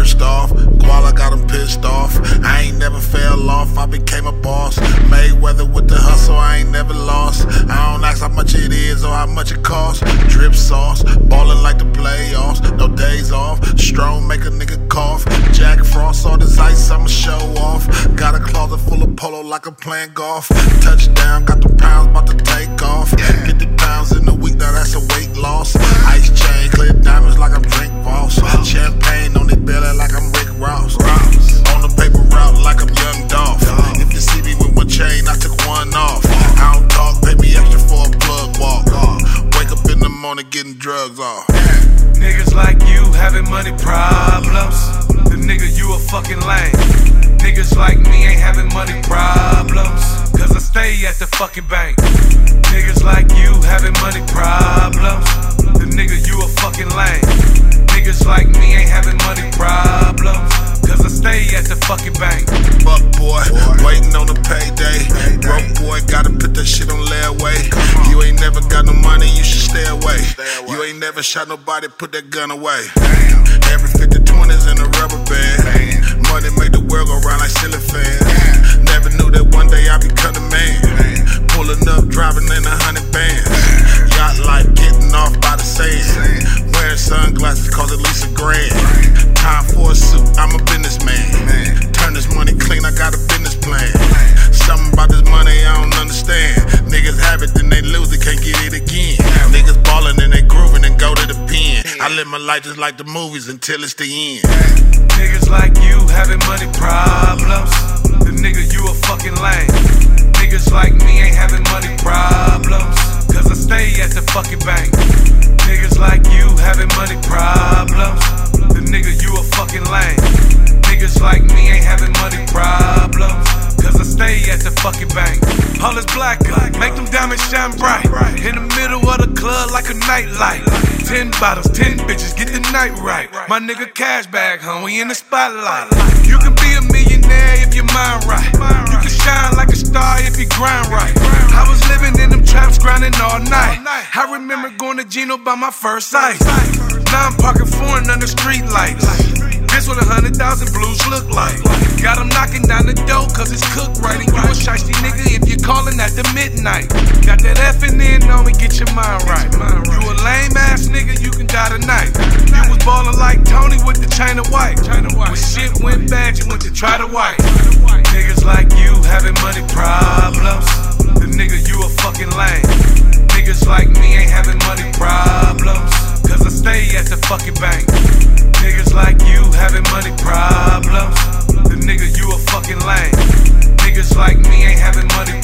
First off, Gwalla got him pissed off. I ain't never fell off, I became a boss. Mayweather with the hustle, I ain't never lost. I don't ask how much it is or how much it costs. Drip sauce, ballin' like the playoffs. No days off, strong make a nigga cough. Jack Frost, all this ice, I'ma show off. Got a closet full of polo like I'm playing golf. Touchdown, got the pounds about to take off. 50 pounds in a week, money problems. The nigga, you a fucking lame. Niggas like me ain't having money problems. Cause I stay at the fucking bank. Niggas like you having money problems. The nigga, you a fucking lame. Niggas like me ain't having money problems. Cause I stay at the fucking bank. Buck boy, waiting on the payday. Broke boy, gotta put that shit on layaway. Away. You ain't never shot nobody, put that gun away. Every 50 20s in a rubber band. Money make the world go round like ceiling fan. Never knew that one day I'd become a man. Pulling up, driving in a hundred bands. Yacht life, getting off by the sand. Wearing sunglasses, cause at least a grand. Time for a suit, I'm a businessman. Turn this money clean, I got a business plan. Live my life just like the movies until it's the end. Niggas like you having money problems. The nigga, you a fucking lame. Niggas like me ain't having money problems. Cause I stay at the fucking bank. Bank. All is black make them diamonds shine bright. In the middle of the club like a nightlight. Ten bottles, ten bitches, get the night right. My nigga cash bag, homie, in the spotlight. You can be a millionaire if your mind right. You can shine like a star if you grind right. I was living in them traps, grinding all night. I remember going to Gino by my first sight. Now I'm parking foreign under street lights. This what a hundred thousand blues look like. Got them knocking down the door cause it's cooked right. And you a shiesty nigga if you're calling at the midnight. Got that F and N on me, get your mind right. You a lame ass nigga, you can die tonight. You was ballin' like Tony with the China White. When shit went bad, you went to try to white. Niggas like you having money problems. The nigga, you a fucking lame. Niggas like me ain't having money problems. Cause I stay at the fucking bank niggas like you having money problems. The nigga, you a fucking lame. Niggas like me ain't having money